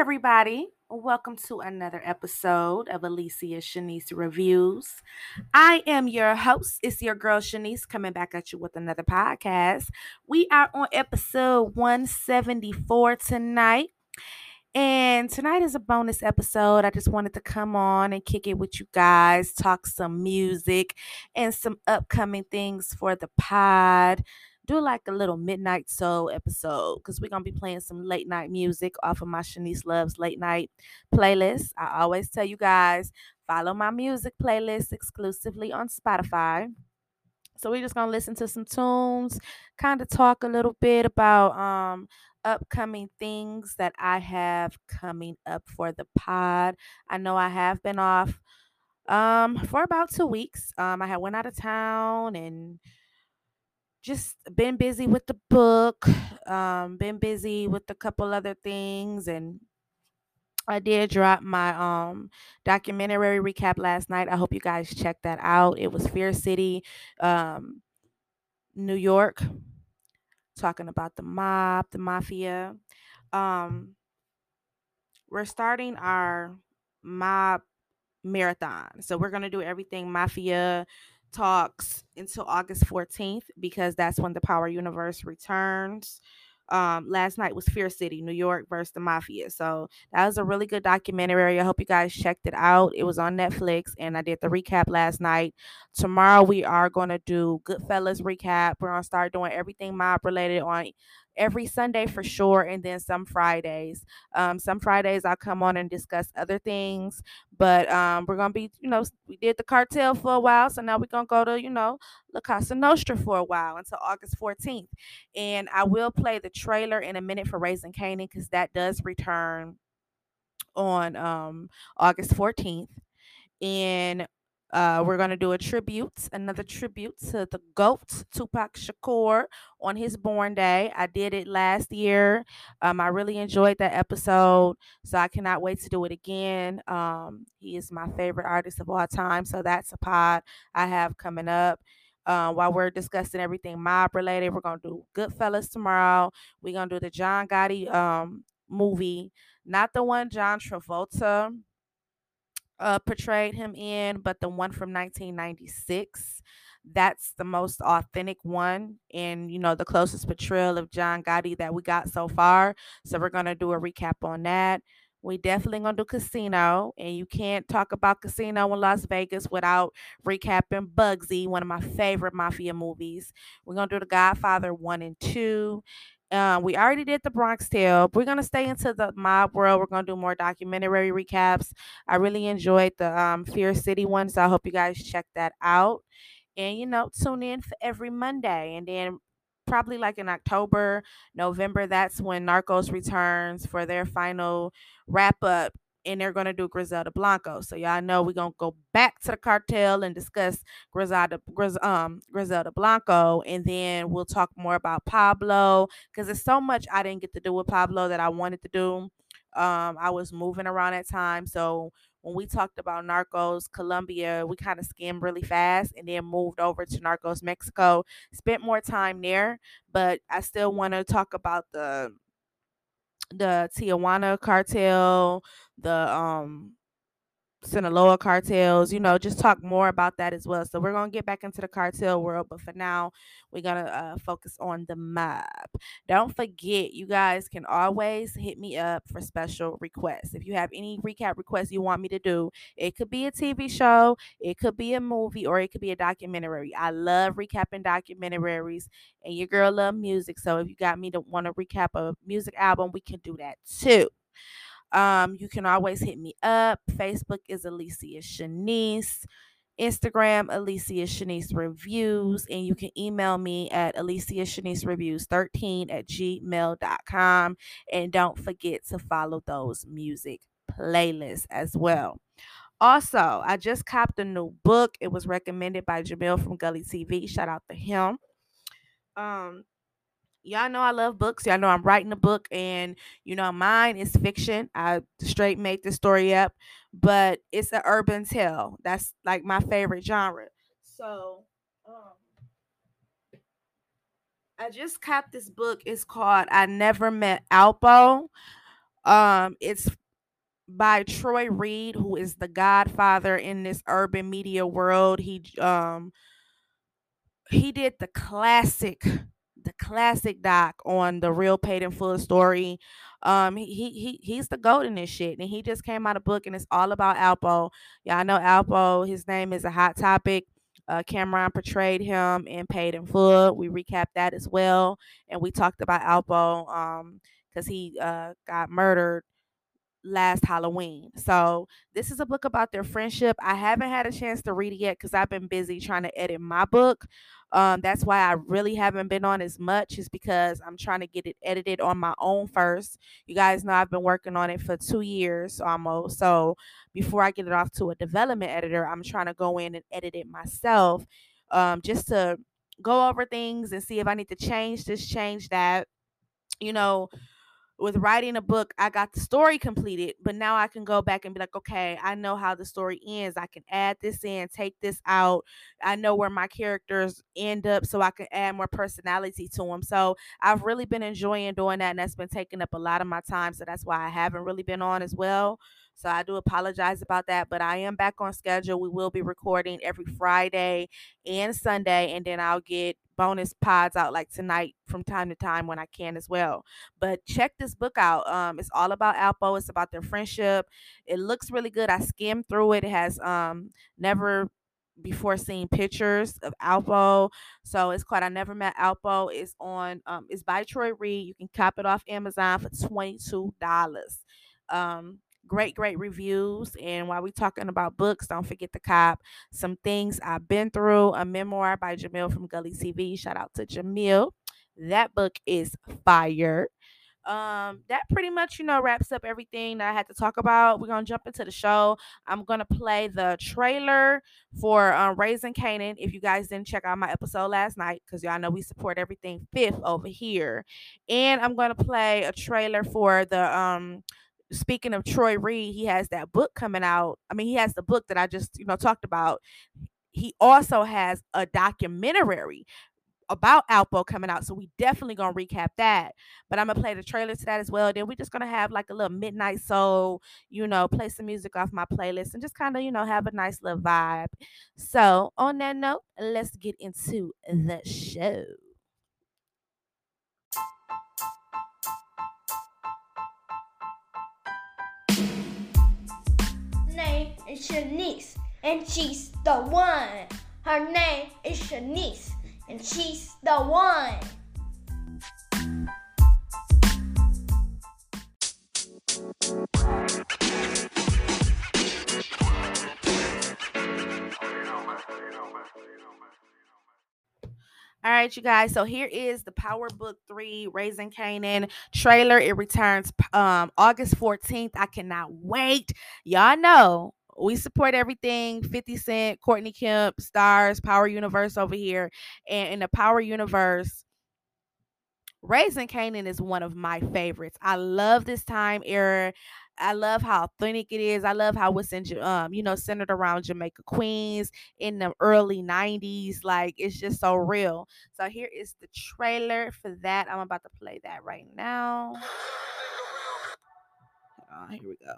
everybody. Welcome to another episode of Alicia Shanise Reviews. I am your host. It's your girl Shanise coming back at you with another podcast. We are on episode 174 tonight. And tonight is a bonus episode. I just wanted to come on and kick it with you guys, talk some music and some upcoming things for the pod do like a little midnight soul episode because we're gonna be playing some late night music off of my Shanise Loves late night playlist. I always tell you guys follow my music playlist exclusively on Spotify. So we're just gonna listen to some tunes, kind of talk a little bit about um upcoming things that I have coming up for the pod. I know I have been off um for about two weeks. Um I had went out of town and just been busy with the book, um, been busy with a couple other things, and I did drop my um documentary recap last night. I hope you guys checked that out. It was Fear City, um, New York, talking about the mob, the mafia. Um, we're starting our mob marathon, so we're gonna do everything mafia talks until August 14th because that's when the Power Universe returns. Um, last night was Fear City, New York versus the Mafia. So that was a really good documentary. I hope you guys checked it out. It was on Netflix and I did the recap last night. Tomorrow we are going to do Goodfellas recap. We're going to start doing everything mob related on every Sunday for sure, and then some Fridays. Um, some Fridays I'll come on and discuss other things, but um, we're gonna be, you know, we did the cartel for a while, so now we're gonna go to, you know, La Casa Nostra for a while until August 14th, and I will play the trailer in a minute for Raising Kanan because that does return on um August 14th. And uh, we're going to do a tribute, another tribute to the GOAT, Tupac Shakur, on his born day. I did it last year. Um, I really enjoyed that episode, so I cannot wait to do it again. Um, he is my favorite artist of all time, so that's a pod I have coming up. Uh, while we're discussing everything mob related, we're gonna do Goodfellas tomorrow. We're gonna do the John Gotti um, movie, not the one John Travolta uh, portrayed him in, but the one from 1996. That's the most authentic one, and you know the closest portrayal of John Gotti that we got so far. So we're gonna do a recap on that. We definitely gonna do Casino, and you can't talk about Casino in Las Vegas without recapping Bugsy, one of my favorite mafia movies. We're gonna do The Godfather one and two, uh, we already did the Bronx Tale. We're gonna stay into the mob world. We're gonna do more documentary recaps. I really enjoyed the um, Fear City one, so I hope you guys check that out. And you know, tune in for every Monday, and then probably like in October, November. That's when Narcos returns for their final wrap up and they're gonna do Griselda Blanco. So y'all know we're gonna go back to the cartel and discuss Griselda Gris, um Griselda Blanco, and then we'll talk more about Pablo because there's so much I didn't get to do with Pablo that I wanted to do. Um, I was moving around at times, so when we talked about Narcos Colombia, we kind of skimmed really fast and then moved over to Narcos Mexico. Spent more time there, but I still want to talk about the the Tijuana cartel, the um Sinaloa cartels, you know, just talk more about that as well. So we're to get back into the cartel world, but for now, we're to uh, focus on the mob. Don't forget, you guys can always hit me up for special requests. If you have any recap requests you want me to do, it could be a TV show, it could be a movie, or it could be a documentary. I love recapping documentaries, and your girl love music. So if you got me to want to recap a music album, we can do that too. Um, you can always hit me up. Facebook is Alicia Shanise. Instagram, Alicia Shanise Reviews, and you can email me at Alicia Shanise Reviews 13 at gmail.com. And don't forget to follow those music playlists as well. Also, I just copped a new book. It was recommended by Jamil from Gully TV. Shout out to him. Um, y'all know I love books. Y'all know I'm writing a book, and you know mine is fiction. I straight made the story up, but it's an urban tale. That's like my favorite genre. So, um, I just caught this book. It's called "I Never Met Alpo." Um, it's by Troy Reed, who is the godfather in this urban media world. He um he did the classic the classic doc on the real paid in full story. Um, he, he he he's the goat in this shit, and he just came out a book, and it's all about Alpo. Y'all know Alpo. His name is a hot topic. Uh, Cam'ron portrayed him in Paid in Full. We recapped that as well, and we talked about Alpo um because he uh got murdered last Halloween. So this is a book about their friendship. I haven't had a chance to read it yet because I've been busy trying to edit my book. Um, that's why I really haven't been on as much, is because I'm trying to get it edited on my own first. You guys know I've been working on it for two years almost. So before I get it off to a development editor, I'm trying to go in and edit it myself um, just to go over things and see if I need to change this, change that. You know, with writing a book, I got the story completed, but now I can go back and be like, okay, I know how the story ends. I can add this in, take this out. I know where my characters end up so I can add more personality to them. So I've really been enjoying doing that, and that's been taking up a lot of my time. So that's why I haven't really been on as well. So I do apologize about that, but I am back on schedule. We will be recording every Friday and Sunday, and then I'll get bonus pods out like tonight from time to time when I can as well. But check this book out. Um, it's all about Alpo. It's about their friendship. It looks really good. I skimmed through it. It has um never before seen pictures of Alpo. So it's called I Never Met Alpo. It's on um it's by Troy Reed. You can cop it off Amazon for $22. Um great, great reviews. And while we're talking about books, don't forget The cop some things I've been through. A memoir by Jamil from Gully TV. Shout out to Jamil. That book is fire. Um, that pretty much, you know, wraps up everything that I had to talk about. We're gonna jump into the show. I'm gonna play the trailer for um, Raising Kanan. If you guys didn't check out my episode last night, because y'all know we support everything fifth over here, and I'm gonna play a trailer for the um speaking of Troy Reed, he has that book coming out. I mean, he has the book that I just, you know, talked about. He also has a documentary about Alpo coming out. So we definitely gonna recap that. But I'm gonna play the trailer to that as well. Then we're just gonna have like a little midnight soul, you know, play some music off my playlist and just kind of, you know, have a nice little vibe. So on that note, let's get into the show. Is Shanise, and she's the one. Her name is Shanise, and she's the one. All right, you guys. So here is the Power Book 3 Raising Kanan trailer. It returns um August 14th. I cannot wait. Y'all know we support everything 50 Cent, Courtney Kemp, Starz, Power Universe over here. And in the Power Universe, Raising Kanan is one of my favorites. I love this time era. I love how authentic it is. I love how it's in, um, you know, centered around Jamaica Queens in the early 90s. Like it's just so real. So here is the trailer for that. I'm about to play that right now. Oh, here we go.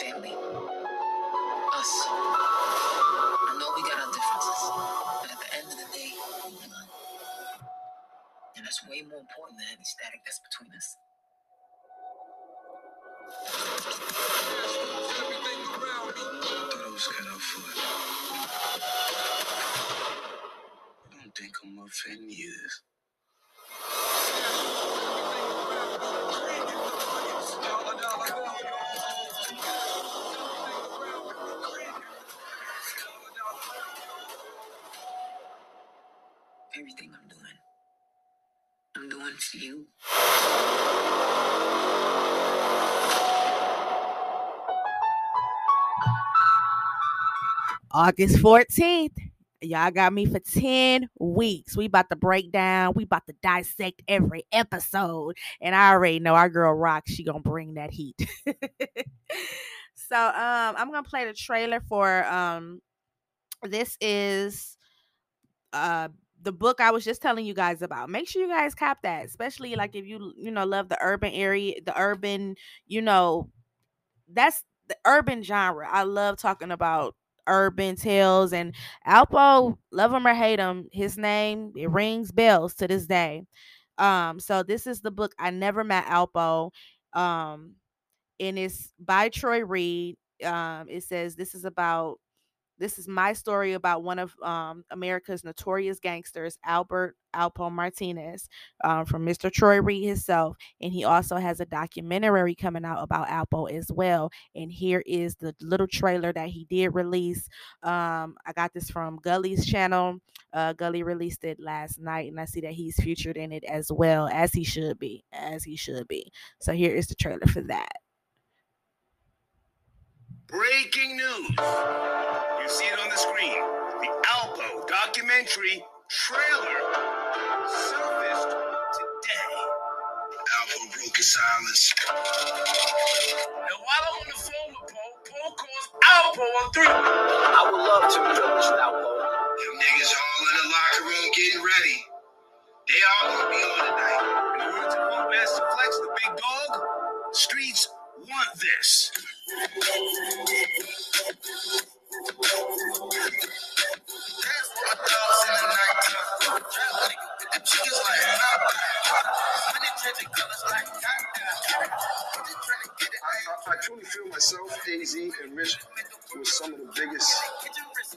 Family. Us. I know we got our differences, but at the end of the day, we're blood. And that's way more important than any static that's between us. was cut out for it. I don't think I'm up for You. August 14th. Y'all got me for 10 weeks. We about to break down. We about to dissect every episode. And I already know our girl Rock, she gonna bring that heat. so um I'm gonna play the trailer for um this is uh the book I was just telling you guys about. Make sure you guys cop that, especially like if you you know love the urban area, the urban, you know, that's the urban genre. I love talking about urban tales and Alpo, love him or hate him, his name it rings bells to this day. Um, so this is the book I never met Alpo. Um, and it's by Troy Reed. Um, it says this is about this is my story about one of um, America's notorious gangsters, Albert Alpo Martinez, um, from Mr. Troy Reed himself. And he also has a documentary coming out about Alpo as well. And here is the little trailer that he did release. Um, I got this from Gully's channel. Uh, Gully released it last night, and I see that he's featured in it as well, as he should be, as he should be. So here is the trailer for that. Breaking news. You see it on the screen. The Alpo documentary trailer surfaced today. Alpo broke his silence. Now, while I'm on the phone with Poe, Poe calls Alpo on three. I would love to privilege Alpo. Them niggas all in the locker room getting ready. They all gonna be on tonight. In the words of Funkmaster Flex, the big dog, streets want this. I, truly feel myself, AZ, and Rich was some of the biggest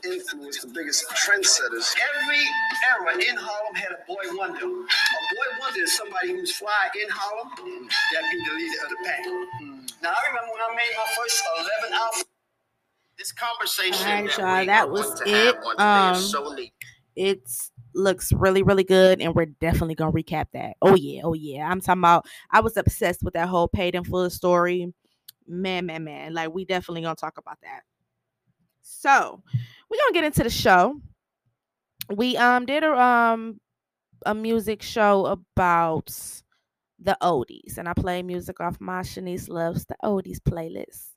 influence, the biggest trendsetters. Every era in Harlem had a boy wonder. A boy wonder is somebody who's fly in Harlem that be the leader of the pack. Now I remember when I made my first 11 album. This conversation All right, that y'all, we that was going to have it. Um, so looks really really good and we're definitely gonna recap that oh yeah oh yeah i'm talking about i was obsessed with that whole paid in full story man man man like we definitely gonna talk about that so we're gonna get into the show we um did a um a music show about the oldies and i play music off my shanise loves the oldies playlist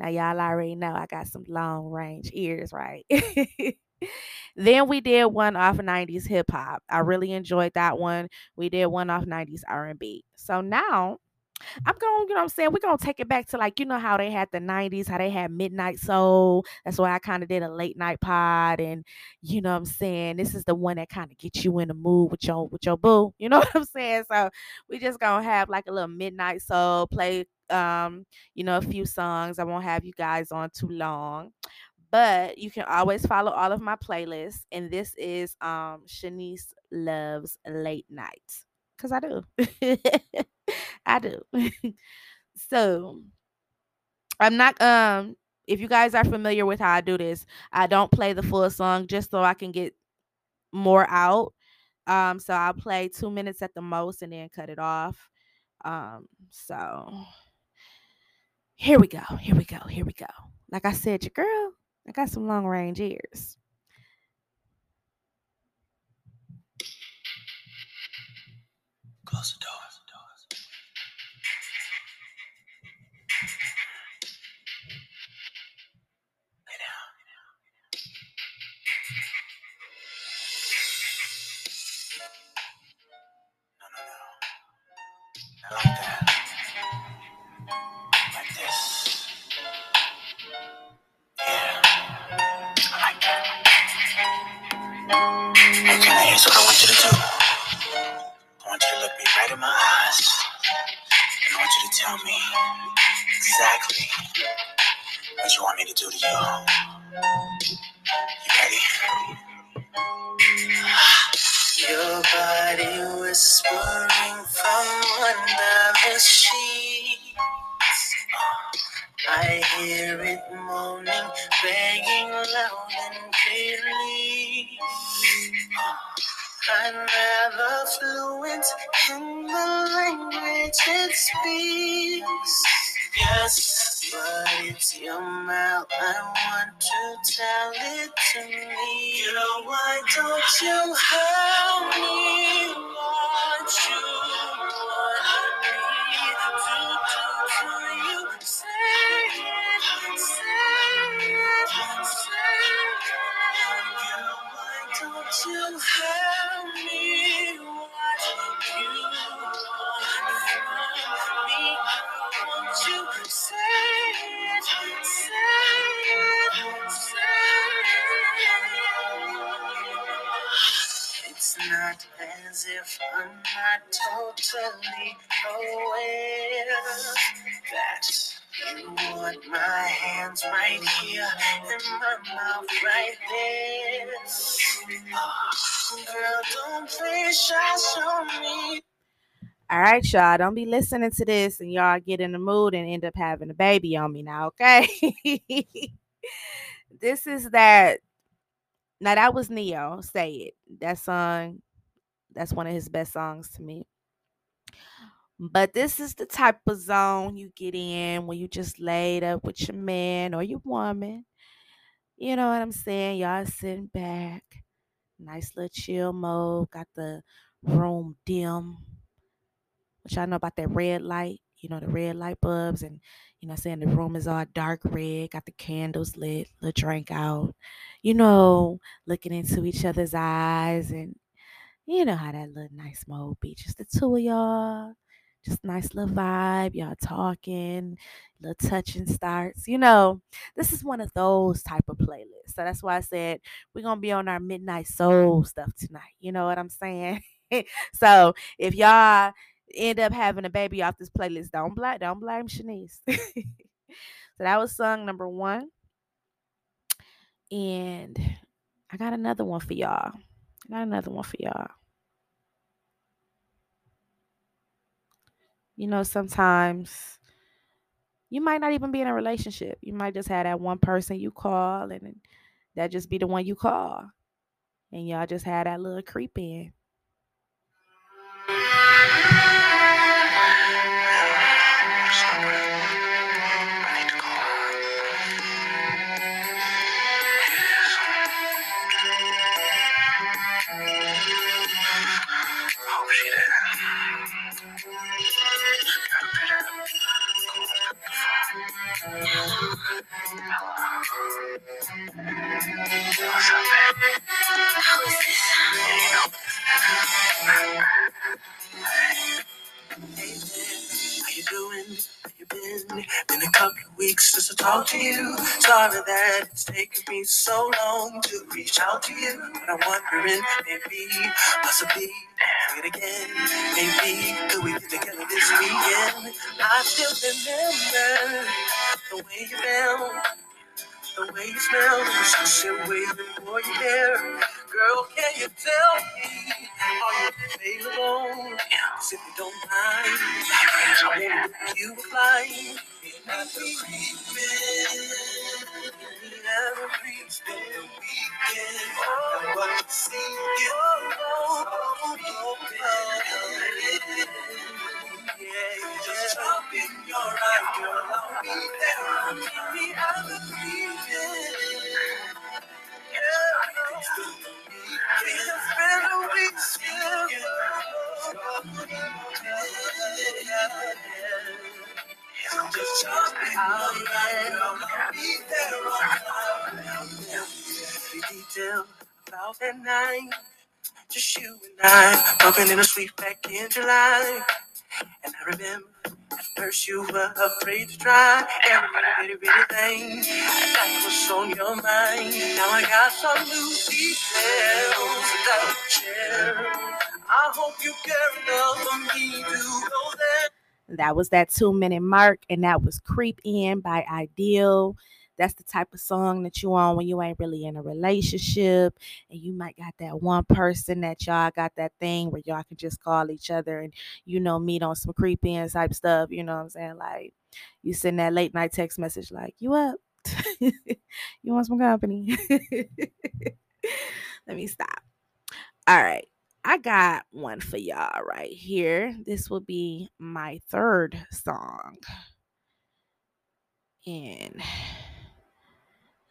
now y'all already know i got some long range ears right then we did one off 90s hip hop. I really enjoyed that one. We did one off 90s R&B. So now I'm going, you know what I'm saying? We're going to take it back to like, you know, how they had the 90s, how they had Midnight Soul. That's why I kind of did a late night pod. And, you know what I'm saying? This is the one that kind of gets you in the mood with your, with your boo. You know what I'm saying? So we just going to have like a little Midnight Soul, play, um, you know, a few songs. I won't have you guys on too long but you can always follow all of my playlists and this is um shanise loves late night because i do i do so i'm not um if you guys are familiar with how i do this i don't play the full song just so i can get more out um so i'll play two minutes at the most and then cut it off um so here we go here we go here we go like i said your girl I got some long range ears. Close the doors. Okay, here's what I want you to do. I want you to look me right in my eyes. And I want you to tell me exactly what you want me to do to you. You ready? Your body whispering from under the sheets. I hear it moaning, begging loud and clearly. I'm rather fluent in the language it speaks. Yes, but it's your mouth. I want to tell it to me. Girl, why don't you help me? What you to help me you me. Won't you say it, say it, say it? It's not as if I'm not totally aware that. You want my hands right here and my mouth right there. All right, y'all. Don't be listening to this and y'all get in the mood and end up having a baby on me now, okay? this is that. Now that was Ne-Yo. Say it. That song. That's one of his best songs to me. But this is the type of zone you get in when you just laid up with your man or your woman. You know what I'm saying? Y'all sitting back, nice little chill mode, got the room dim. Which I know about that red light, you know, the red light bulbs, and you know, saying the room is all dark red, got the candles lit, the drink out, you know, looking into each other's eyes, and you know how that little nice mode be. Just the two of y'all, just nice little vibe. Y'all talking, little touching starts. You know, this is one of those type of playlists. So that's why I said we're gonna be on our midnight soul stuff tonight. You know what I'm saying? so if y'all end up having a baby off this playlist, don't blame don't blame Shanise. so that was song number one. And I got another one for y'all. I got another one for y'all. You know, sometimes you might not even be in a relationship. You might just have that one person you call and that just be the one you call. And y'all just had that little creep in. Been Been a couple of weeks since I talked to you. Sorry that it's taken me so long to reach out to you. But I'm wondering, maybe, possibly, it again. Maybe, could we get together this weekend? I still remember the way you felt. The way you smell, the sunset waiting for you there. Girl, can you tell me, are you available? Cause if you don't mind, I wanna book you flight. Every weekend, you yeah, just jump in your ride, girl. I'll be there. Meet me at the. About that night. Just you and I, bumping in a sweet back in July. And I remember at first you were afraid to try every little bitty bitty thing that was on your mind. Now I got some new details that share. I hope you care enough for me to know that. That was that two minute mark, and that was Creep In by Ideal. That's the type of song that you on when you ain't really in a relationship and you might got that one person that y'all got that thing where y'all can just call each other and you know meet on some creep in type stuff. You know what I'm saying? Like you send that late night text message like, you up? you want some company? Let me stop. All right. I got one for y'all right here. This will be my third song. And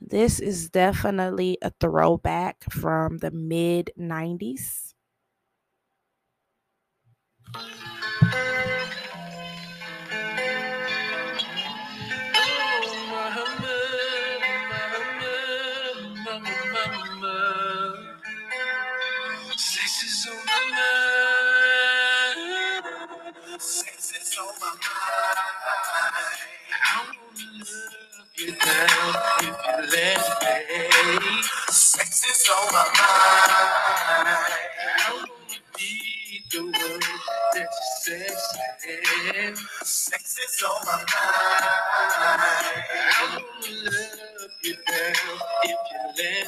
this is definitely a throwback from the mid 90s. if you let me. Sex is on my mind. I wanna be the one that you. Sex is on my mind. I wanna love you if you let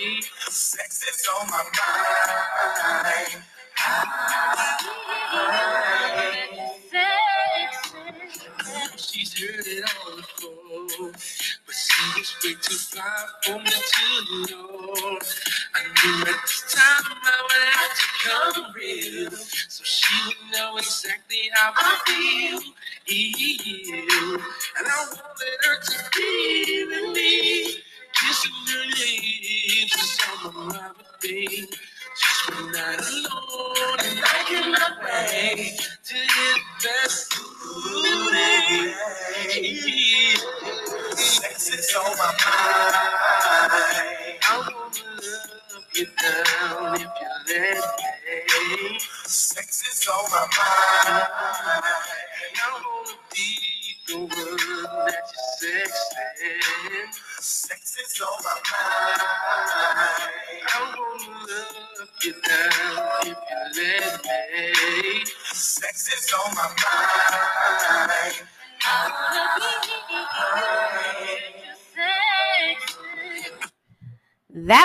me. Sex is on my mind. que já prometi.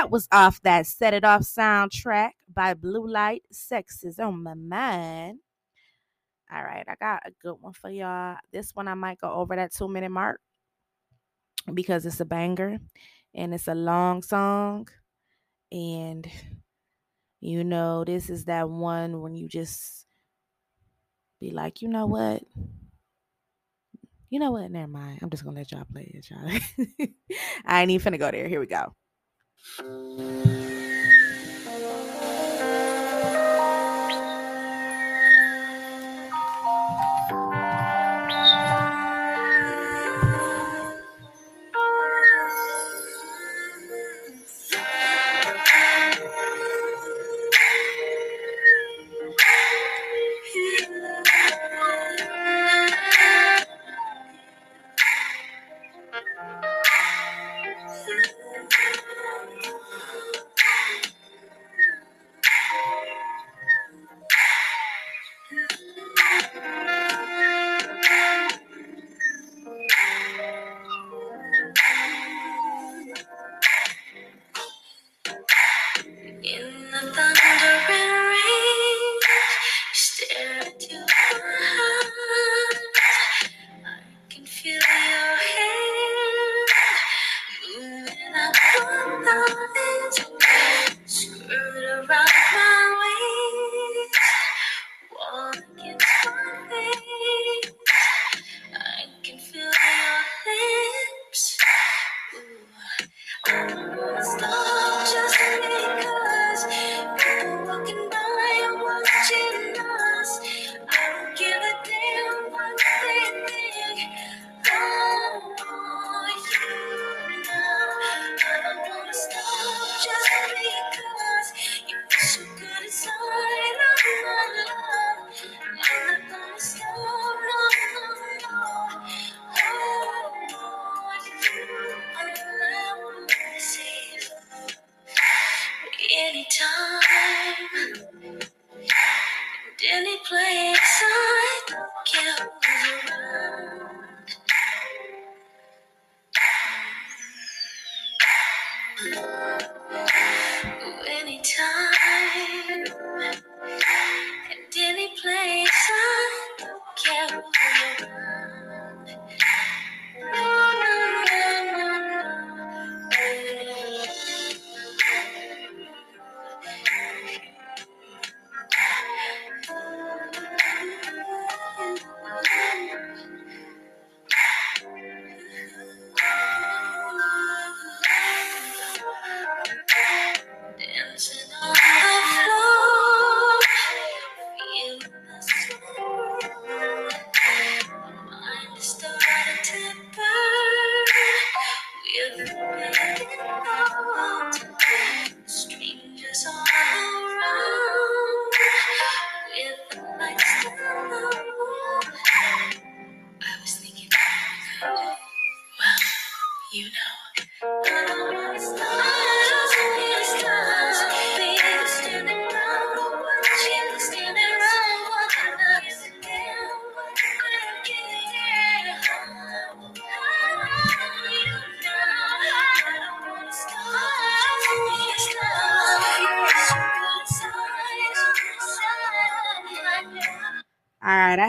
Was off that Set It Off soundtrack by Blue Light. Sex is on oh, my mind. All right, I got a good one for y'all. This one I might go over that two minute mark because it's a banger and it's a long song. And, you know, this is that one when you just be like, you know what? You know what? Never mind. I'm just going to let y'all play it, y'all. I ain't even finna go there. Here we go. Música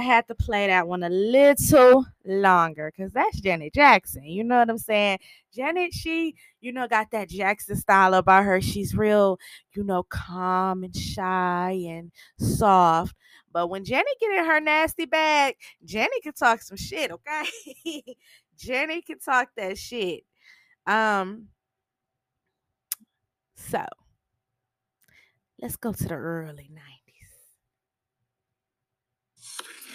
had to play that one a little longer because that's Janet Jackson. You know what I'm saying? Janet, she, you know, got that Jackson style about her. She's real, you know, calm and shy and soft. But when Janet get in her nasty bag, Janet can talk some shit, okay? Janet can talk that shit. Um, so let's go to the early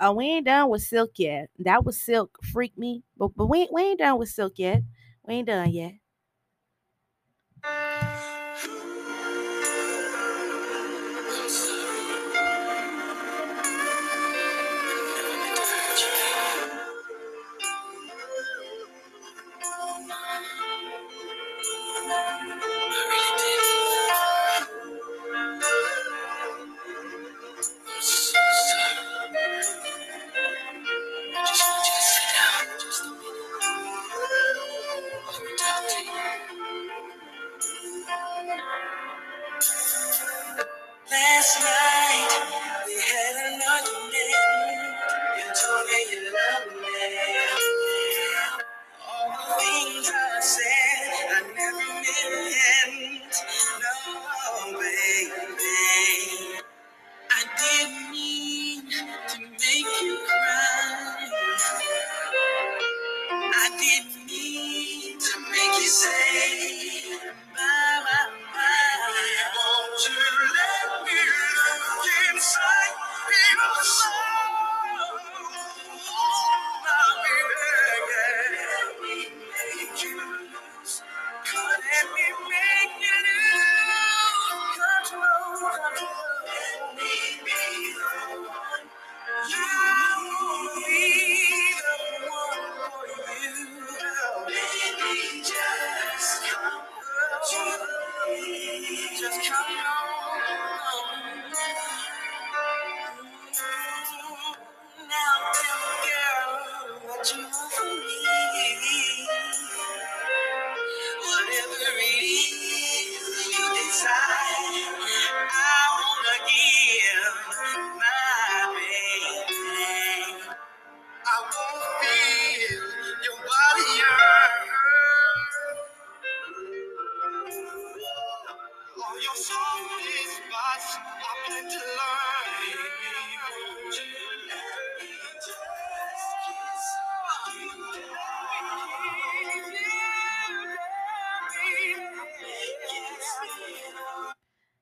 Oh, we ain't done with Silk yet. That was Silk, freak me. But but we we ain't done with Silk yet. We ain't done yet.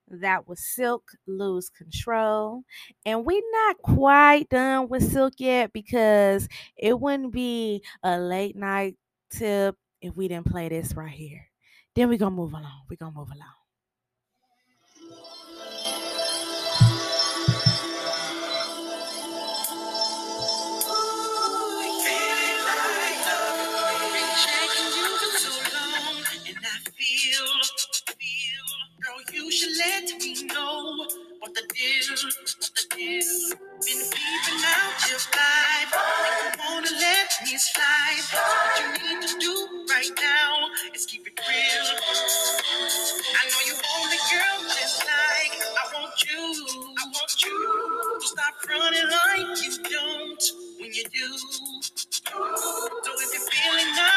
That was Silk Lose Control. And we're not quite done with Silk yet because it wouldn't be a late night tip if we didn't play this right here. Then we're gonna move along. We're gonna move along. Been out your vibe, you wanna let me slide. What you need to do right now is keep it real. I know you want a girl just like I want you. I want you to stop running like you don't when you do. So if you're feeling naughty,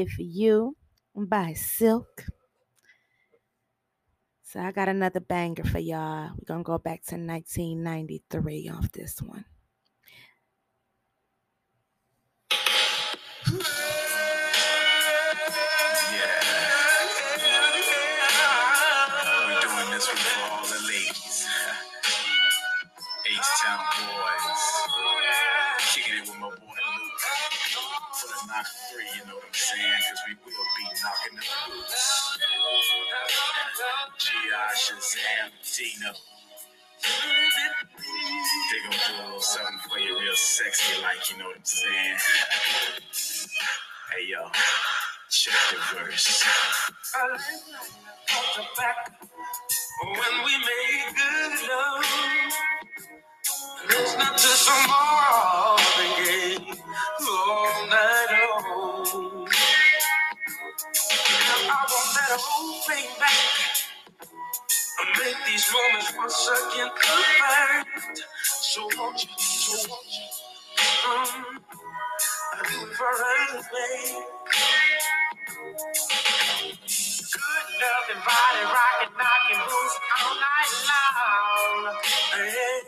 If You by Silk. So I got another banger for y'all. We're gonna go back to 1993 off this one. The three, you know what I'm saying? Because we will be knocking the boots. G.I. Shazam Dino. They gonna do a little something for you real sexy like, you know what I'm saying? hey yo, check the verse. When we make good love, it's not just a Marvin I that whole thing back. Make these moments once again perfect. So won't you, so won't you, um, I do it forever, babe. Good love and body rocking, knocking boots all night long. Hey.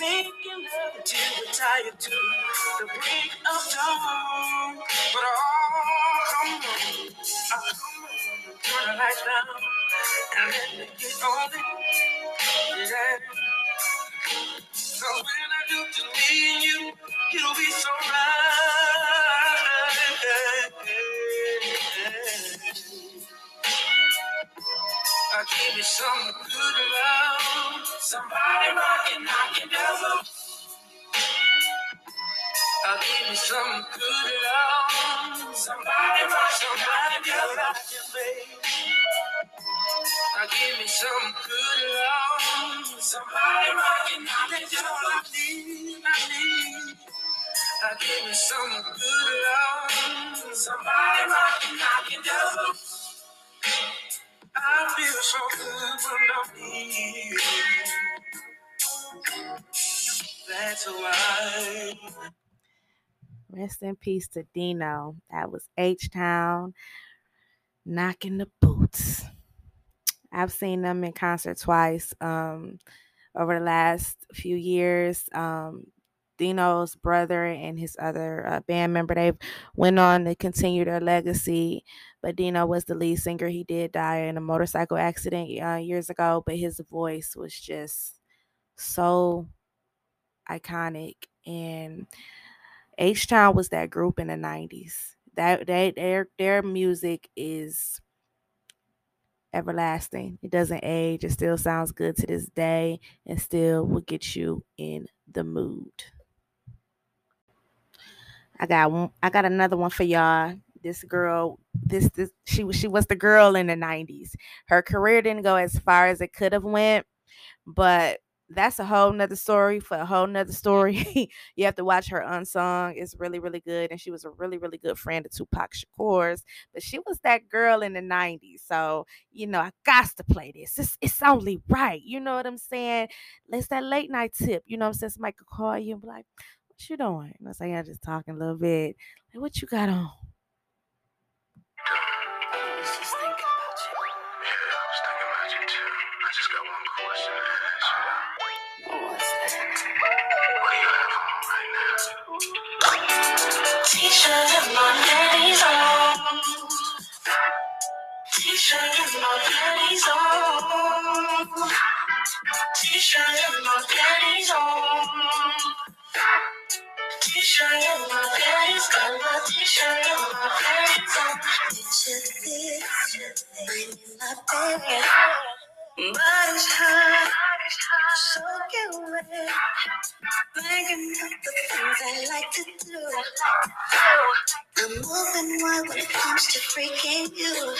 Making love until we're tired to the break of dawn. But oh, come on, come on, turn the lights down and let me get on it. Yeah. So when I do to me and you, it'll be so right. Uh, give you some good love. Somebody rockin', knockin' devil. Uh, give me some good love. Somebody rock, somebody rockin', baby. Uh, give me some good love. Somebody rockin', knockin' devil. I need, I need. Uh, give me some good love. Somebody rockin', knockin' devil. I feel so good when I'm here. That's why. Rest in peace to Dino. That was H Town knocking the boots. I've seen them in concert twice um, over the last few years. Um, Dino's brother and his other uh, band member, they went on to continue their legacy. But Dino was the lead singer. He did die in a motorcycle accident uh, years ago, but his voice was just so iconic. And H Town was that group in the 90s. That they their their music is everlasting. It doesn't age. It still sounds good to this day and still will get you in the mood. I got one, I got another one for y'all. This girl, this this she was she was the girl in the 90s. Her career didn't go as far as it could have went, but that's a whole nother story for a whole nother story. you have to watch her unsung. It's really, really good. And she was a really, really good friend of Tupac Shakur's. But she was that girl in the 90s. So, you know, I got to play this. It's, it's only right. You know what I'm saying? It's that late night tip. You know what I'm saying? Somebody could call you and be like, what you doing? And I say, I'm just talking a little bit. Like, what you got on? T-shirt and my panties on. T-shirt and my panties on. T-shirt and my got my t-shirt and my panties on. Picture this, I'm in my bed. Wet. The things I like to do. I'm moving wild when it comes to freaking you.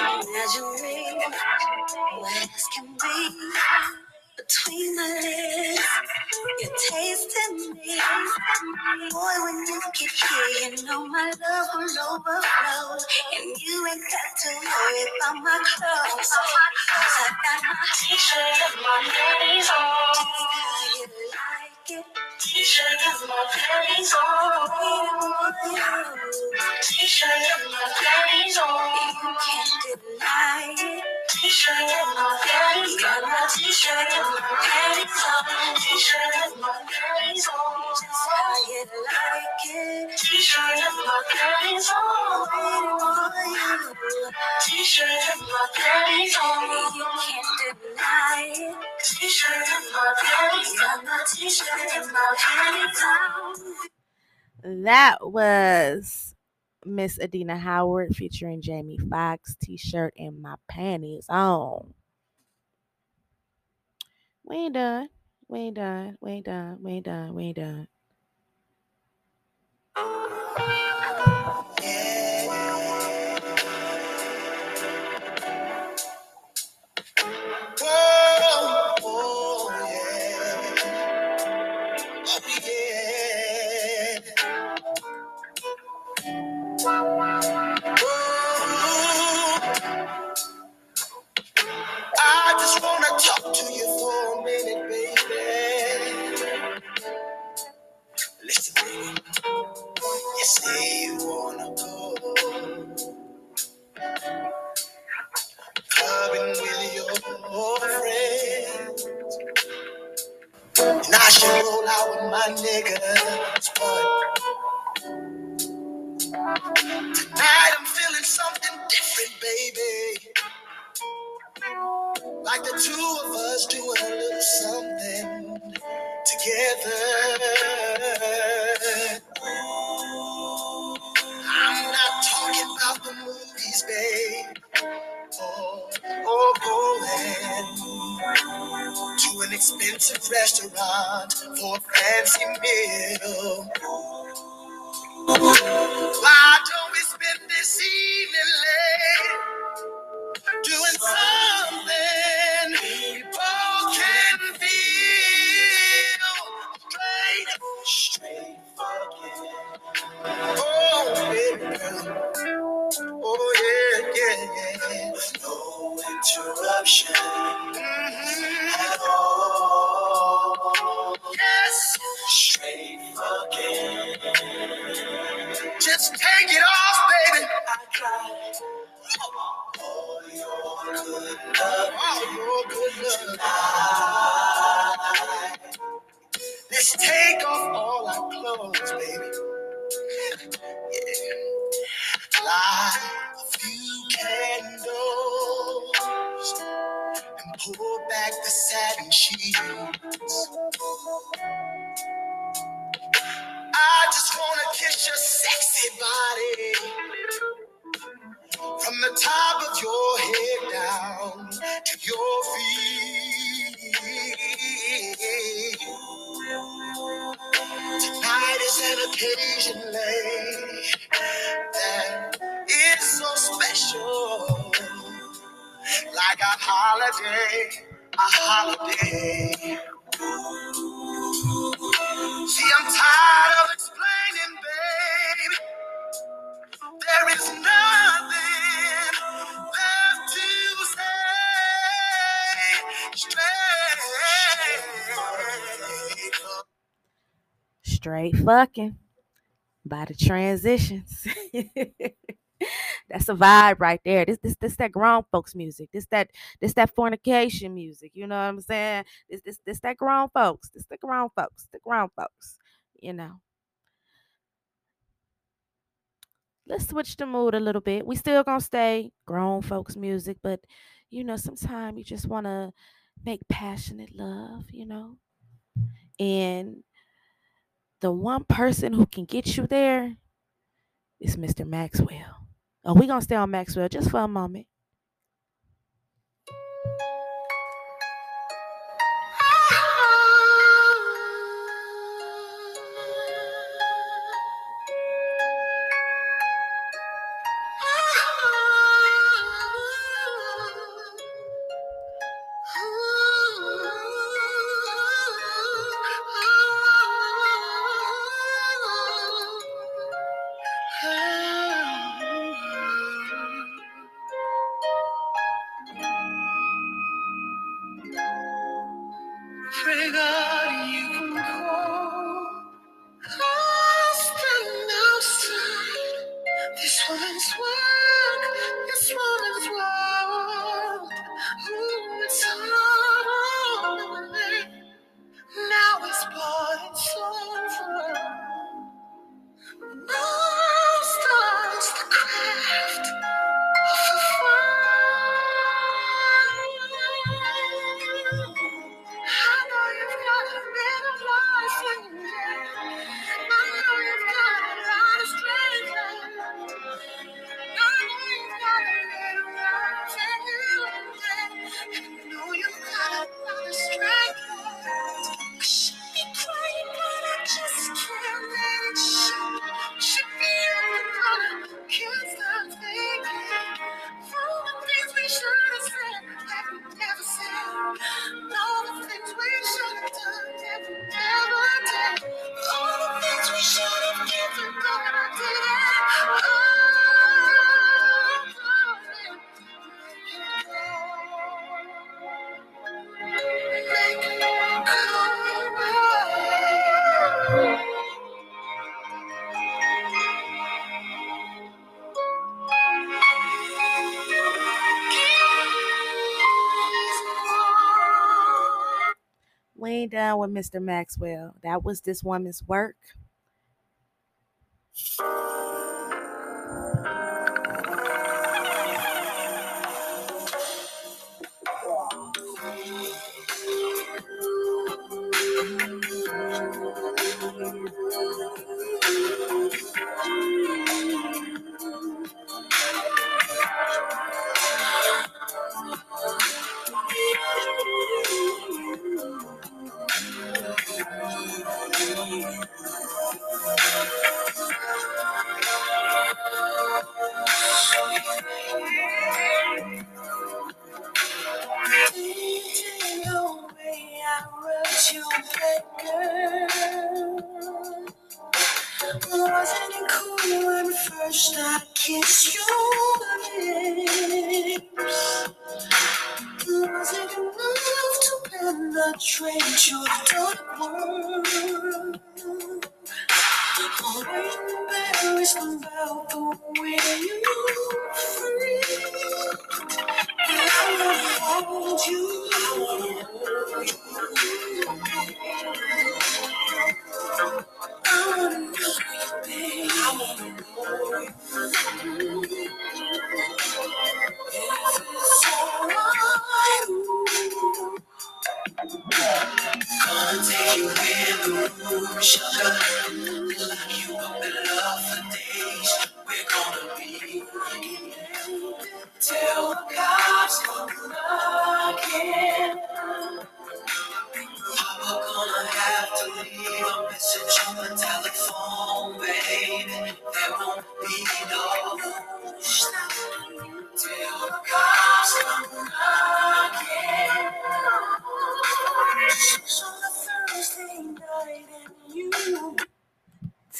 Imagine me, wet as can be. Between my lips. you're tasting me. Boy, when you get here, you know my love will overflow. And you ain't got to worry about my clothes. Cause I got my t-shirt and my panties on. How you like it? T-shirt and my panties on. T-shirt and my panties on. You can't deny it. T-shirt and my panties, t-shirt and my panties on. T-shirt and my panties on. Just like it. T-shirt and my panties on. T-shirt and my panties on. You can't deny it. T-shirt and my panties, my t-shirt and my panties on. That was Miss Adina Howard featuring Jamie Foxx, T-shirt and my panties on. We ain't done. We ain't done. We ain't done. We ain't done. We ain't done. Should roll out with my niggas, tonight I'm feeling something different, baby. Like the two of us doing a little something together. I'm not talking about the movies, babe. Oh, or going an expensive restaurant for a fancy meal. Why don't we spend this evening late doing something we both can feel? Straight, straight fucking. Oh, baby girl. Oh, yeah, yeah, yeah. No interruption at Just take it off, baby. I got all your Tonight, let's take off all our clothes, baby. Yeah. Light a few candles and pull back the satin sheets. Wanna your sexy body from the top of your head down to your feet. Tonight is an occasion, lady, that is so special, like a holiday, a holiday. Straight. Fucking by the transitions. That's a vibe right there. This this this that grown folks music. This that this that fornication music. You know what I'm saying? This this this that grown folks. This the grown folks. The grown folks. You know. Let's switch the mood a little bit. We still gonna stay grown folks music, but you know, sometimes you just wanna make passionate love, you know. And the one person who can get you there is Mr. Maxwell. Oh, we're gonna stay on Maxwell just for a moment. Mr. Maxwell. That was this woman's work. Till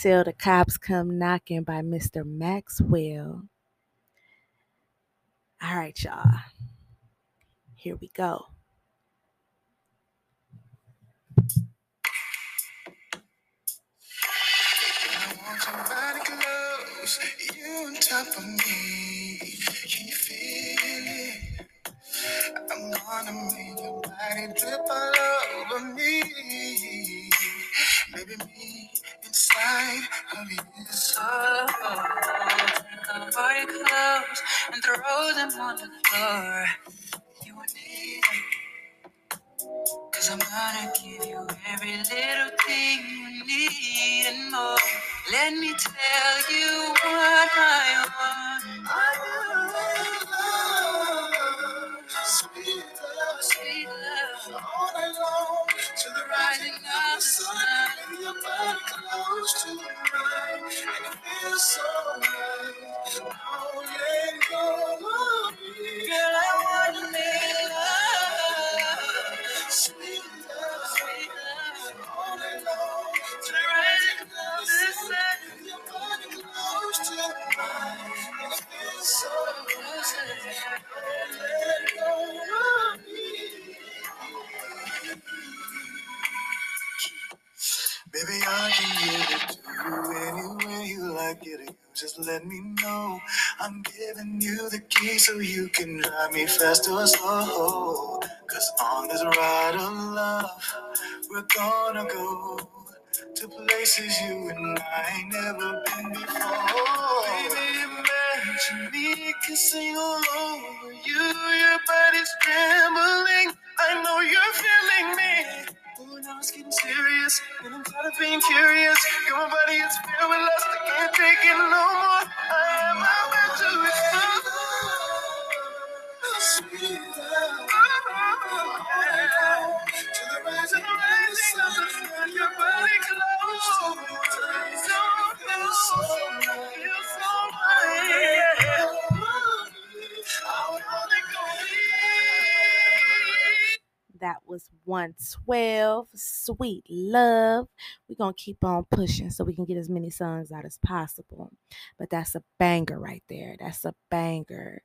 Till the Cops Come Knocking by Mr. Maxwell. All right, y'all. Here we go. You on top of me. Can you feel it? I'm gonna make your body drip all over me. Me inside of you. So, take the party clothes and throw them on the floor. You and me. Cause I'm gonna give you every little thing you need and more. Let me tell you what I want. Sweet love, sweet love, all night long. Rising the sun. And your body close to mine. And it feels so right. Don't let go of me. Girl, I wanna make love. Sweet love, sweet love, all night long. Rising the sun. And your body close to mine. And it feels so close. Baby, I can give it to you any way you like it. You just let me know. I'm giving you the key so you can drive me fast or slow. Cause on this ride of love, we're gonna go to places you and I ain't never been before. Baby, imagine me kissing all over you. Your body's trembling. I know you're feeling me. Being curious. My body is filled with lust, I can't take it no more. I am about to 112. Sweet love. We're going to keep on pushing so we can get as many songs out as possible. But that's a banger right there. That's a banger.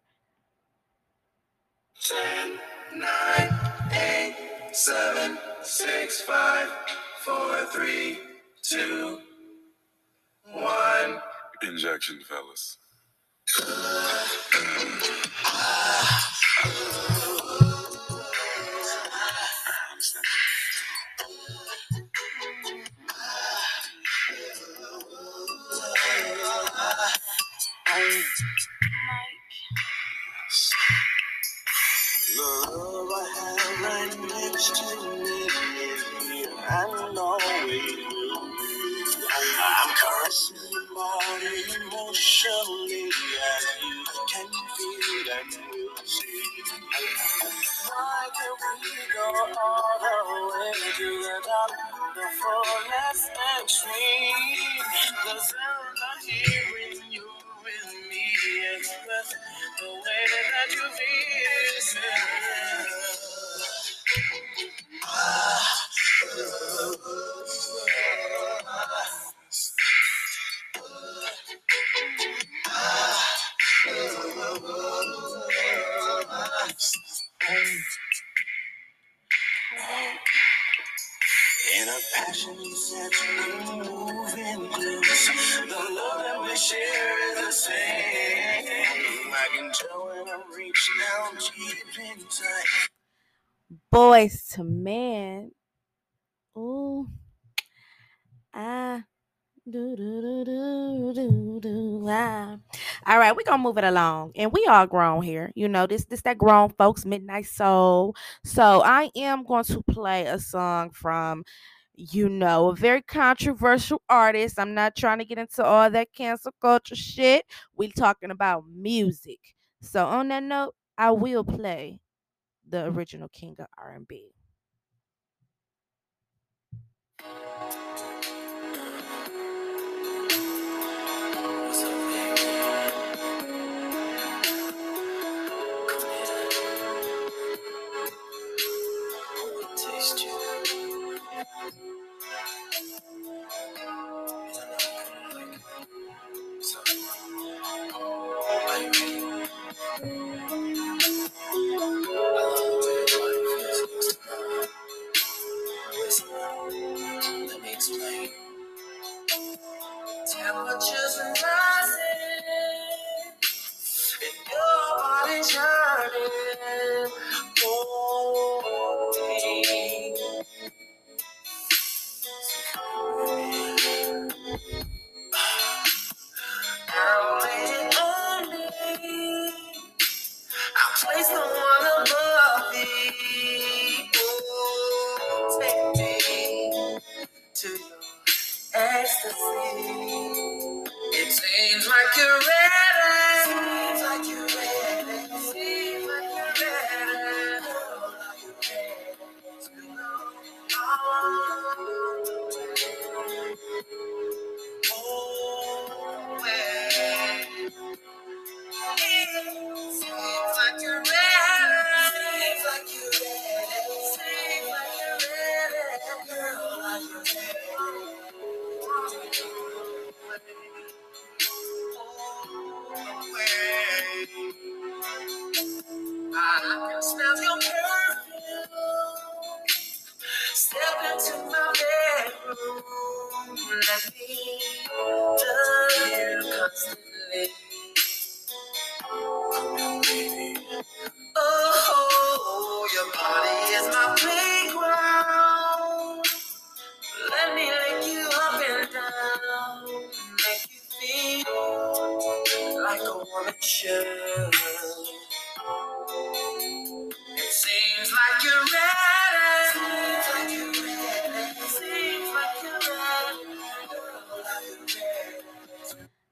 10, 9, 8, 7, 6, 5, 4, 3, 2, 1. Injection, fellas. The ah. Next to me and always will be. I'm your body emotionally as you can feel and will see. Why can't we go all the way to the top, the fullest extreme? The sound I hear when you're with me express the way that you feel. In a passion moving close. The love that we share is the same. I can tell when I reach down deep inside. Boyz II Men. Ooh. Ah. Do, do, do, ah. All right, we're gonna move it along. And we all grown here. You know, this this that grown folks midnight soul. So I am going to play a song from you know, a very controversial artist. I'm not trying to get into all that cancel culture shit. we talking about music. So on that note, I will play the original king of R&B.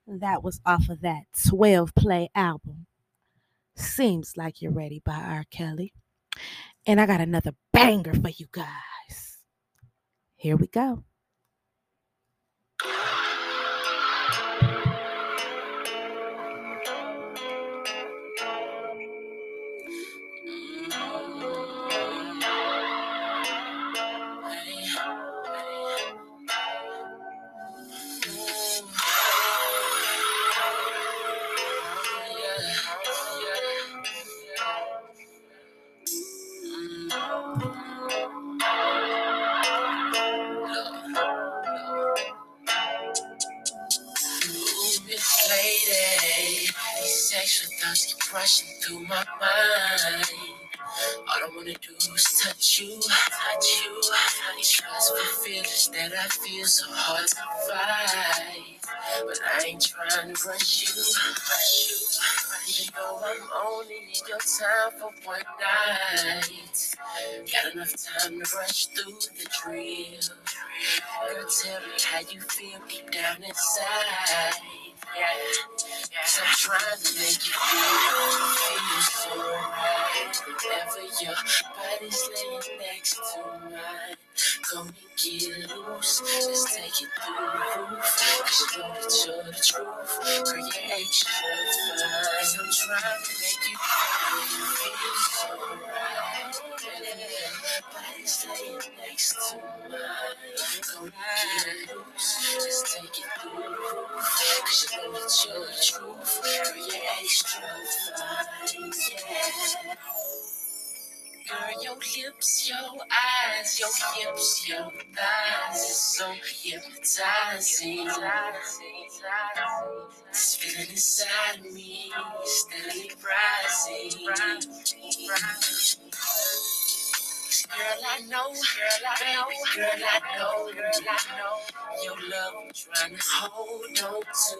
That was off of that 12 play album. Seems like you're ready by R. Kelly. And I got another banger for you guys. Here we go. You, touch you. These stressful feelings that I feel so hard to fight. But I ain't trying to rush you, rush you. Even though I'm only need your time for one night. Got enough time to rush through the drill. Girl, tell me how you feel deep down inside. Yeah, Cause I'm trying to make you feel, feel so right. Whenever your body's laying next to mine, come and get loose. Let's take it through the roof. Cause you know that you're the truth. You're extra fine. I'm trying to make you feel, so right. Body's laying next to mine, come and get loose. Let's take it through the roof. Cause you know that you're the truth. You're extra fine. Yeah. Girl, your lips, your eyes, your hips, your thighs is so hypnotizing. This feeling inside me steadily rising. Girl, I know, girl, I know, girl, I know, girl, I know. Your love I'm trying to hold on to.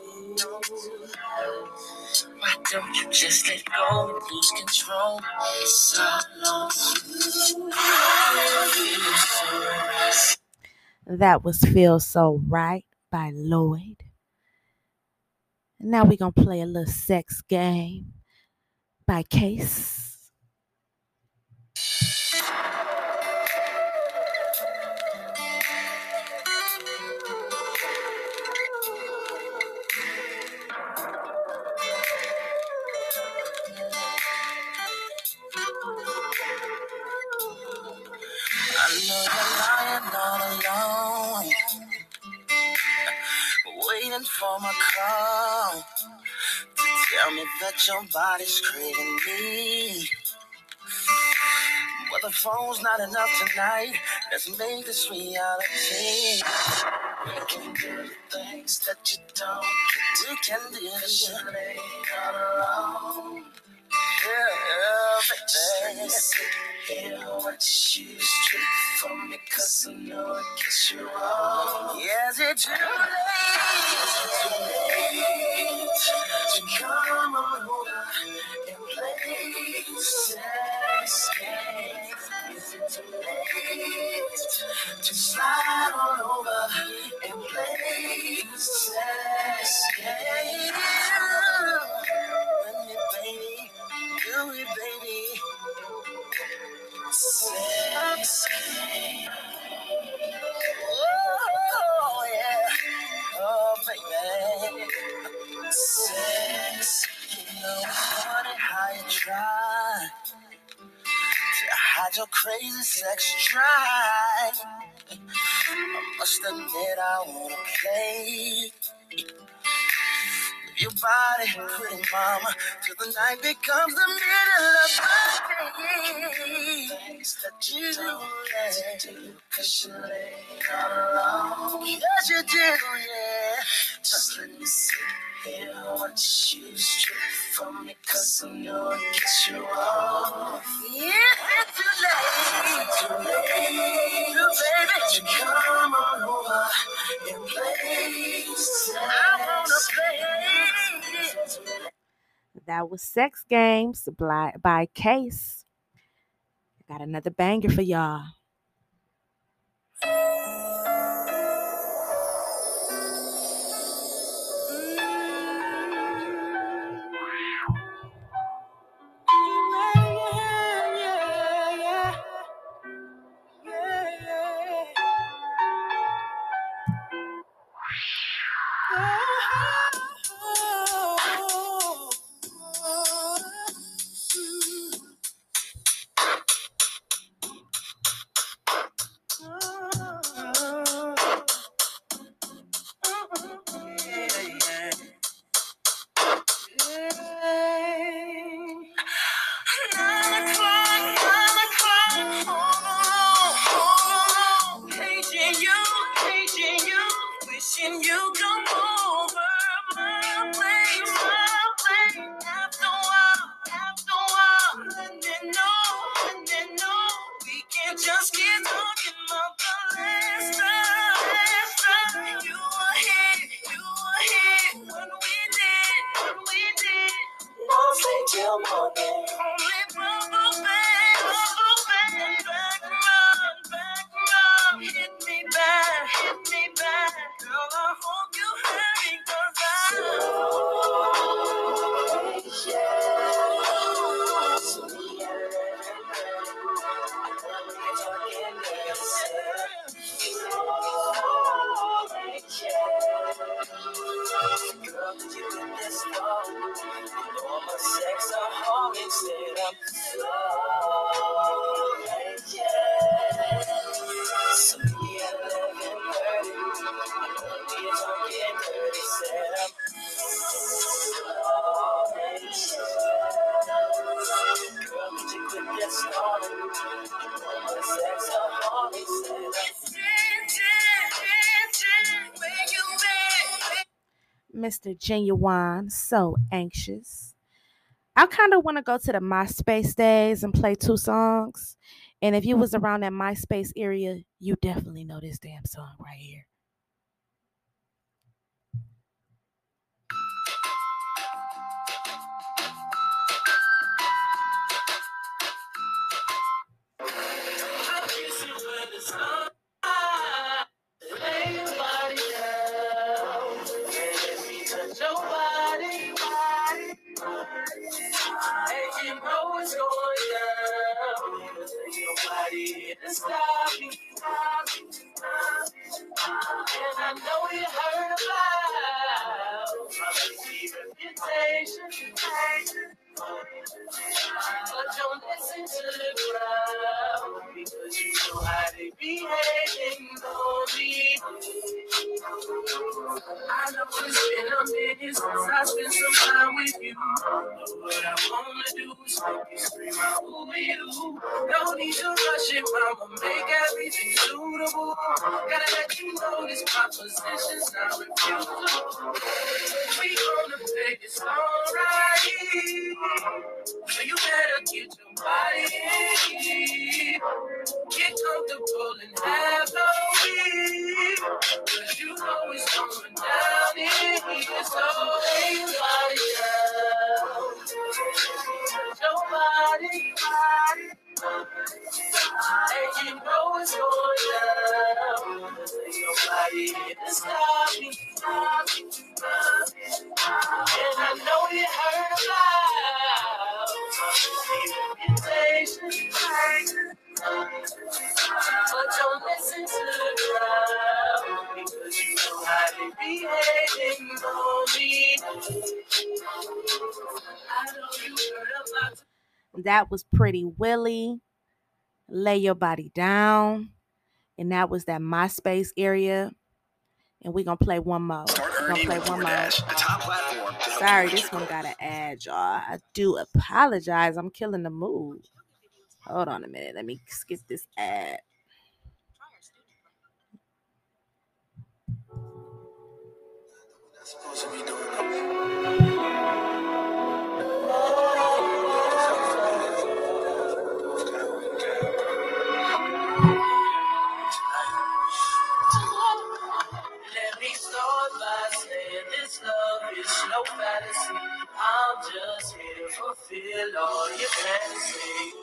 Why don't you just let go and lose control? It's all on you. That was Feel So Right by Lloyd. Now we're going to play a little sex game by Case. Waiting for my call to tell me that your body's craving me. But the phone's not enough tonight. Let's make this reality. We can do the things that you don't do. can do all alone. Yeah, wrong. Yes, it's too late to come on over and play sex games. Is it too late to slide on over and play sex games? It, baby. Sex. Oh, yeah. Oh, baby. Sex. You know, funny how you try to hide your crazy sex drive. I must admit, I wanna play. Your body, pretty mama, till the night becomes the middle of the day. That you do, cause you lay all alone. Yes, you do, yeah. Just let me sit here and watch you strip from me, cause I know it gets you off. Yeah, it's too late, too late, baby, come on over and play. I wanna play. That was Sex Games by, by Case. I got another banger for y'all. Mr. Ginuwine, so anxious. I kind of want to go to the MySpace days and play two songs. And if you was mm-hmm. around that MySpace area, you definitely know this damn And I know you heard about reputation. But don't listen to the crowd because you know how they behaving on me. I know it's been a minute since I spent some time with you. But what I wanna do is make you scream out, who you? No need to rush it, mama. Make everything suitable. Gotta let you know this proposition's not refusable. We gonna play this alright. So you better get your body in. Get comfortable and have no fear. You know it's going down here. So everybody down. Nobody, and you know it's going down. Nobody to stop me. And I know you heard about reputation. But don't listen to the crowd because you know how they behaving on me. I know you heard about That was Pretty Willie. Lay your body down. And that was that MySpace area. And we're gonna play one more. We're gonna play one more. The top platform. to help Sorry, this one got an ad, y'all. I do apologize. I'm killing the mood. Hold on a minute. Let me skip this ad. No fantasy. I'm just here to fulfill all your.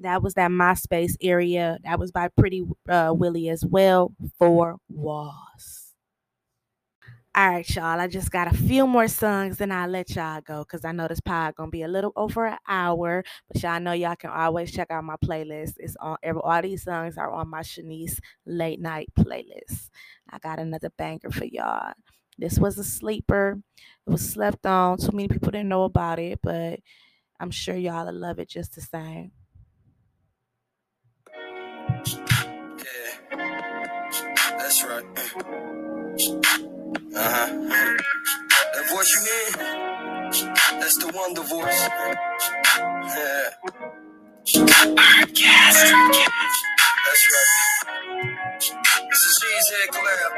That was that MySpace area. That was by Pretty uh, Willie as well. Four walls. All right, y'all. I just got a few more songs, and I'll let y'all go because I know this pod gonna be a little over an hour. But y'all know y'all can always check out my playlist. It's on every all these songs are on my Shanise late night playlist. I got another banger for y'all. This was a sleeper. It was slept on. Too many people didn't know about it, but I'm sure y'all will love it just the same. That's right. Uh huh. That voice you hear, that's the Wonder Voice. Yeah. That's right. This is Cheesehead collab.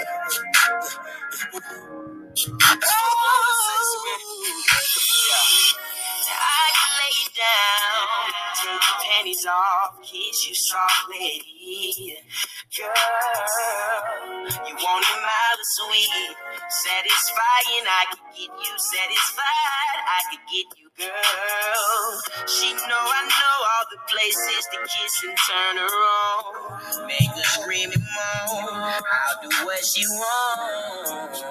I can lay you down, take your panties off, kiss you softly. Girl, you want it mild sweet, satisfying. I could get you satisfied. I could get you, girl. She know I know all the places to kiss and turn her on. Make her scream and moan. I'll do what she wants.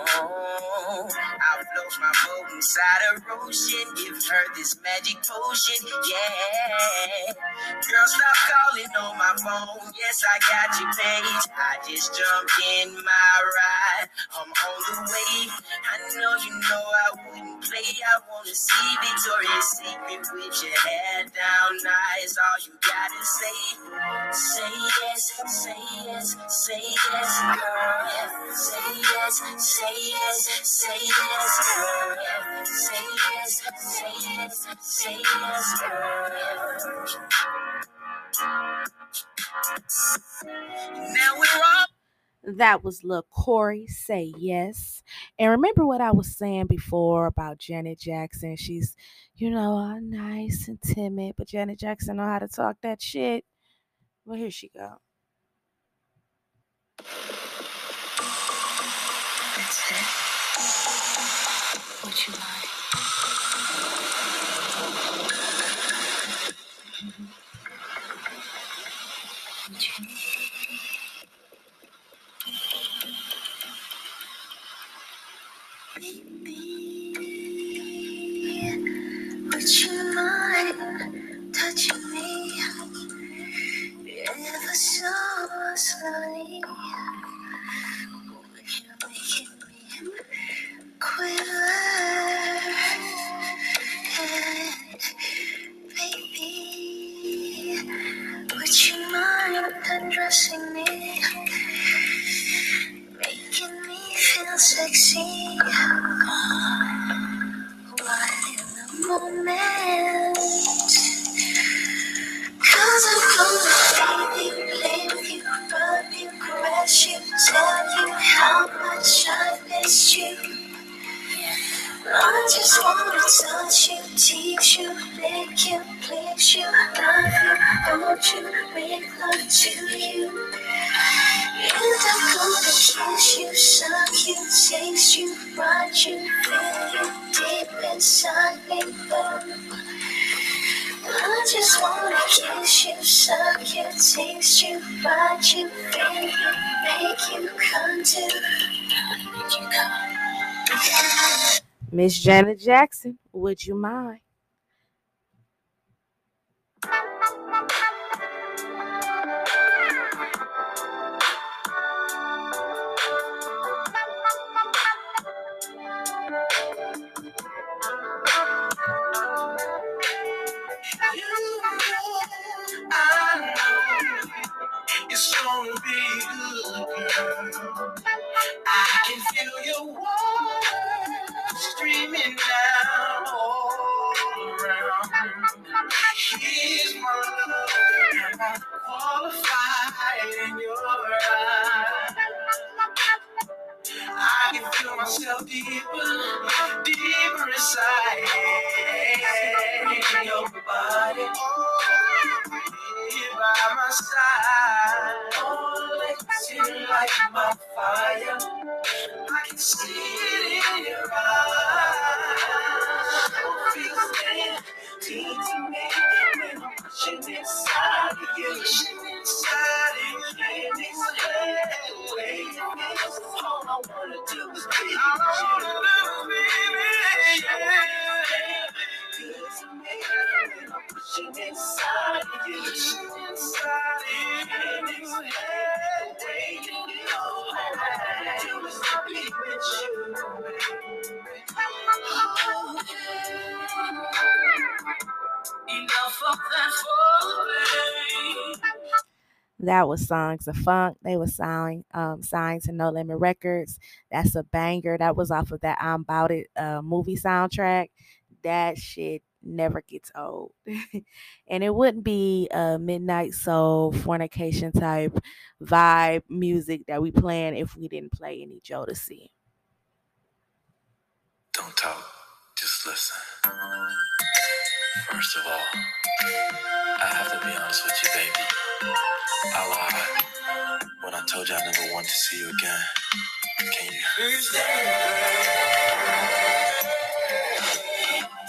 I'll float my boat inside a ocean. Give her this magic potion, yeah. Girl, stop calling on my phone. Yes, I got your page. I just jumped in my ride. I'm on the way. I know you know I wouldn't play. I wanna see Victoria's Secret with your hair down nice. All you gotta say, say yes, say yes, say yes, girl. Say yes, say yes, say yes, girl. Say yes, say yes, say yes, girl. Now we're That was Lil Corey say yes. And remember what I was saying before about Janet Jackson? She's, you know, nice and timid, but Janet Jackson know how to talk that shit. Well, here she go. That's it. Would you mind? Would you? Mind touching me? Sexy? Right in the moment. Cause I'm gonna feed you, with you, rub you, caress you, tell you how much I miss you. I just wanna touch you, teach you, lick you, please you, love you, hold you, make love to you. I'm gonna kiss you, suck you, taste you, you, feel you deep inside me. I just wanna kiss you, suck you, taste you, you, feel you, make you come to. Miss Janet Jackson, would you mind? In your eyes. I can feel myself deeper, deeper inside your body. Here by my side, oh, let you light my fire. I can see it in your eyes. Oh, feels empty to me when I'm pushing inside of you. Pushing inside All I wanna do is be All I wanna do is be pushing inside of. Pushing inside of you. All I wanna do is be with you. Enough of that foreplay. That was Sons of Funk. They were signed, um, signed to No Limit Records. That's a banger. That was off of that I'm About It uh, movie soundtrack. That shit never gets old. and it wouldn't be a midnight soul, fornication type vibe music that we playing if we didn't play any Jodeci. Don't talk, just listen. First of all, I have to be honest with you, baby. I lied when I told you I never wanted to see you again. Can you?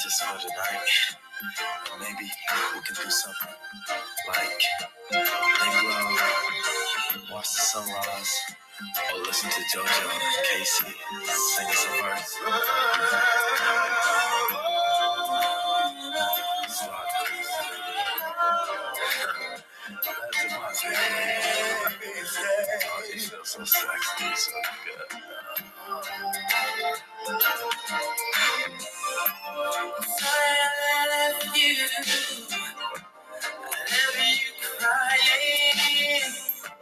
Just for tonight, maybe we can do something like make love, watch the sunrise, Oh, listen to JoJo and K-Ci singing some verse. Smart. That's DeVante. You so sexy, so good. I left you, I left you crying.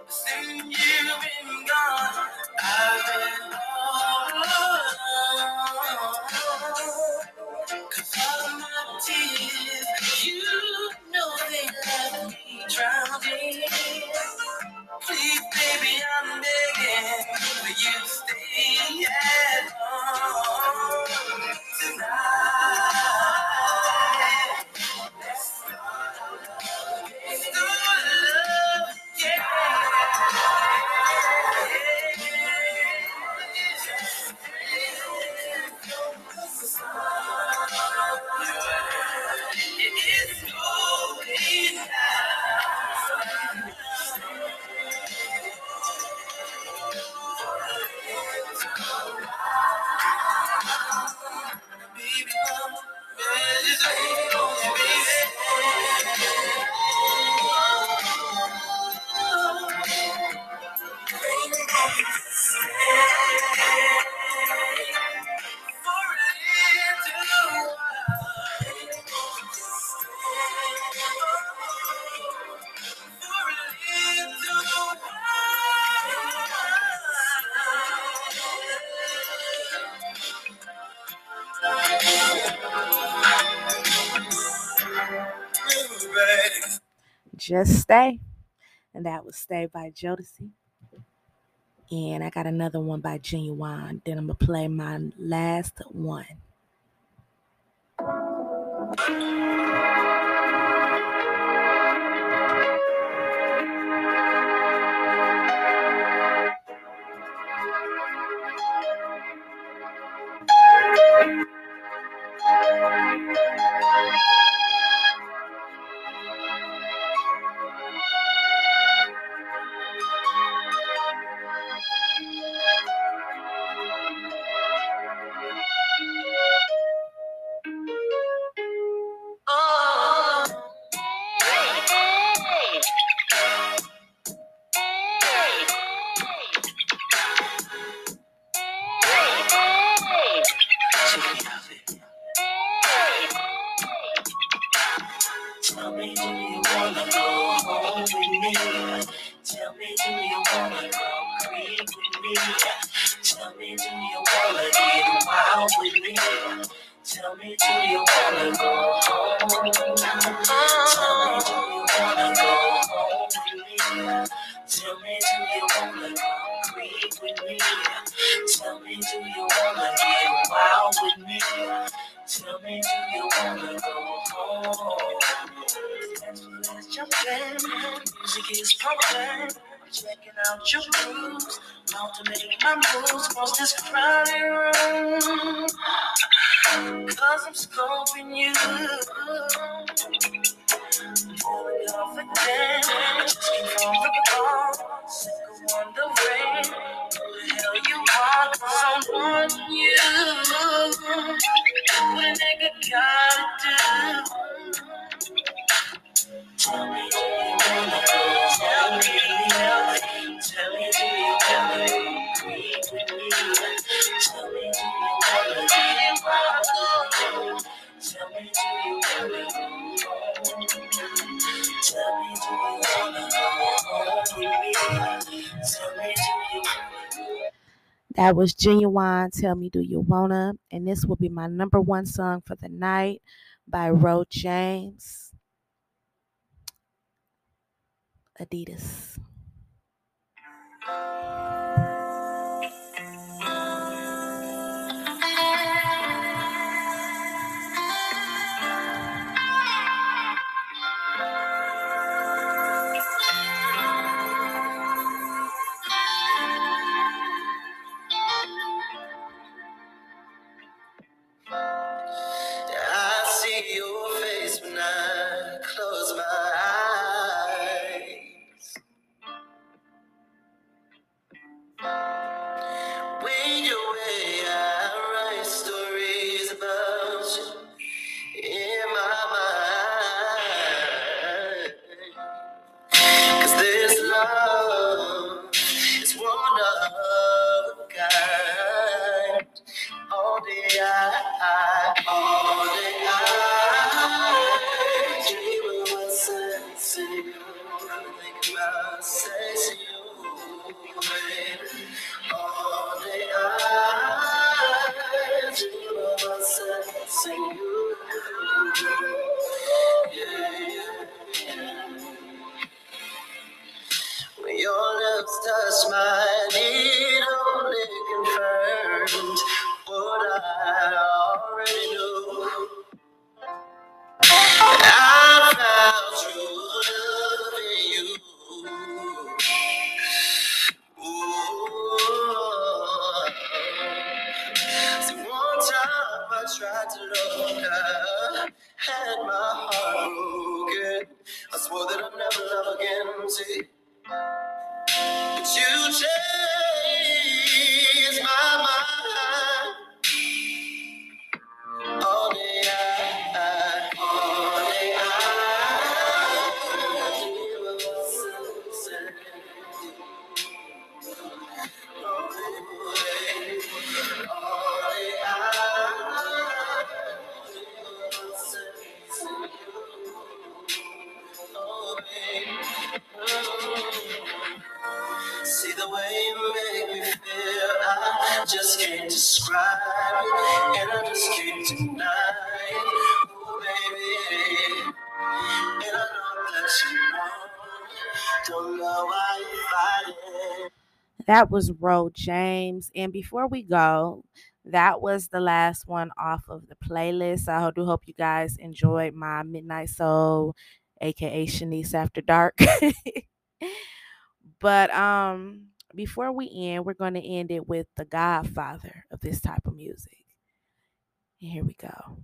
Since you've been gone, I've been you stay at home Just Stay. And that was Stay by Jodeci. And I got another one by Ginuwine. Then I'm going to play my last one. Let's let's jump in. Music is pumping. Checking out your grooves. About to make my moves across this crowded room. Cause I'm scoping you. The wondering who the you. What nigga gotta do. That was Ginuwine. Tell me, do you wanna? And this will be my number one song for the night by Ro James. Adidas. I That was Ro James. And before we go, that was the last one off of the playlist. I do hope you guys enjoyed my Midnight Soul, aka Shanise After Dark. but um before we end, we're going to end it with the godfather of this type of music. And here we go.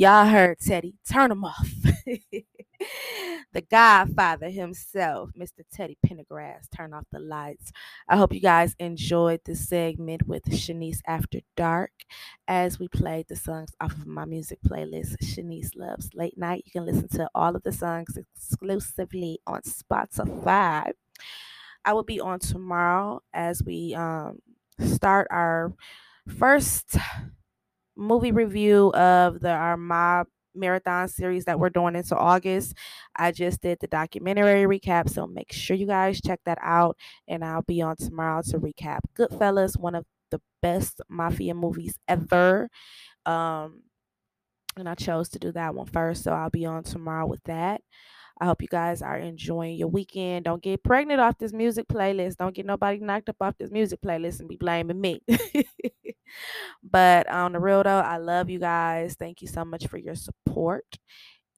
Y'all heard Teddy. Turn him off. the Godfather himself, Mr. Teddy Pendergrass. Turn off the lights. I hope you guys enjoyed this segment with Shanise After Dark as we played the songs off of my music playlist, Shanise Loves Late Night. You can listen to all of the songs exclusively on Spotify. I will be on tomorrow as we um, start our first movie review of the our mob marathon series that we're doing into August. I just did the documentary recap, so make sure you guys check that out. And I'll be on tomorrow to recap Goodfellas, one of the best mafia movies ever. Um, and I chose to do that one first, so I'll be on tomorrow with that. I hope you guys are enjoying your weekend. Don't get pregnant off this music playlist. Don't get nobody knocked up off this music playlist and be blaming me. but on the real though, I love you guys. Thank you so much for your support.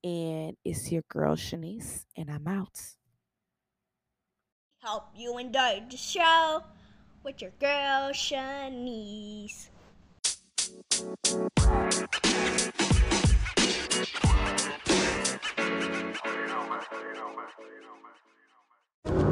And it's your girl Shanise, and I'm out. Hope you enjoyed the show with your girl Shanise. you know,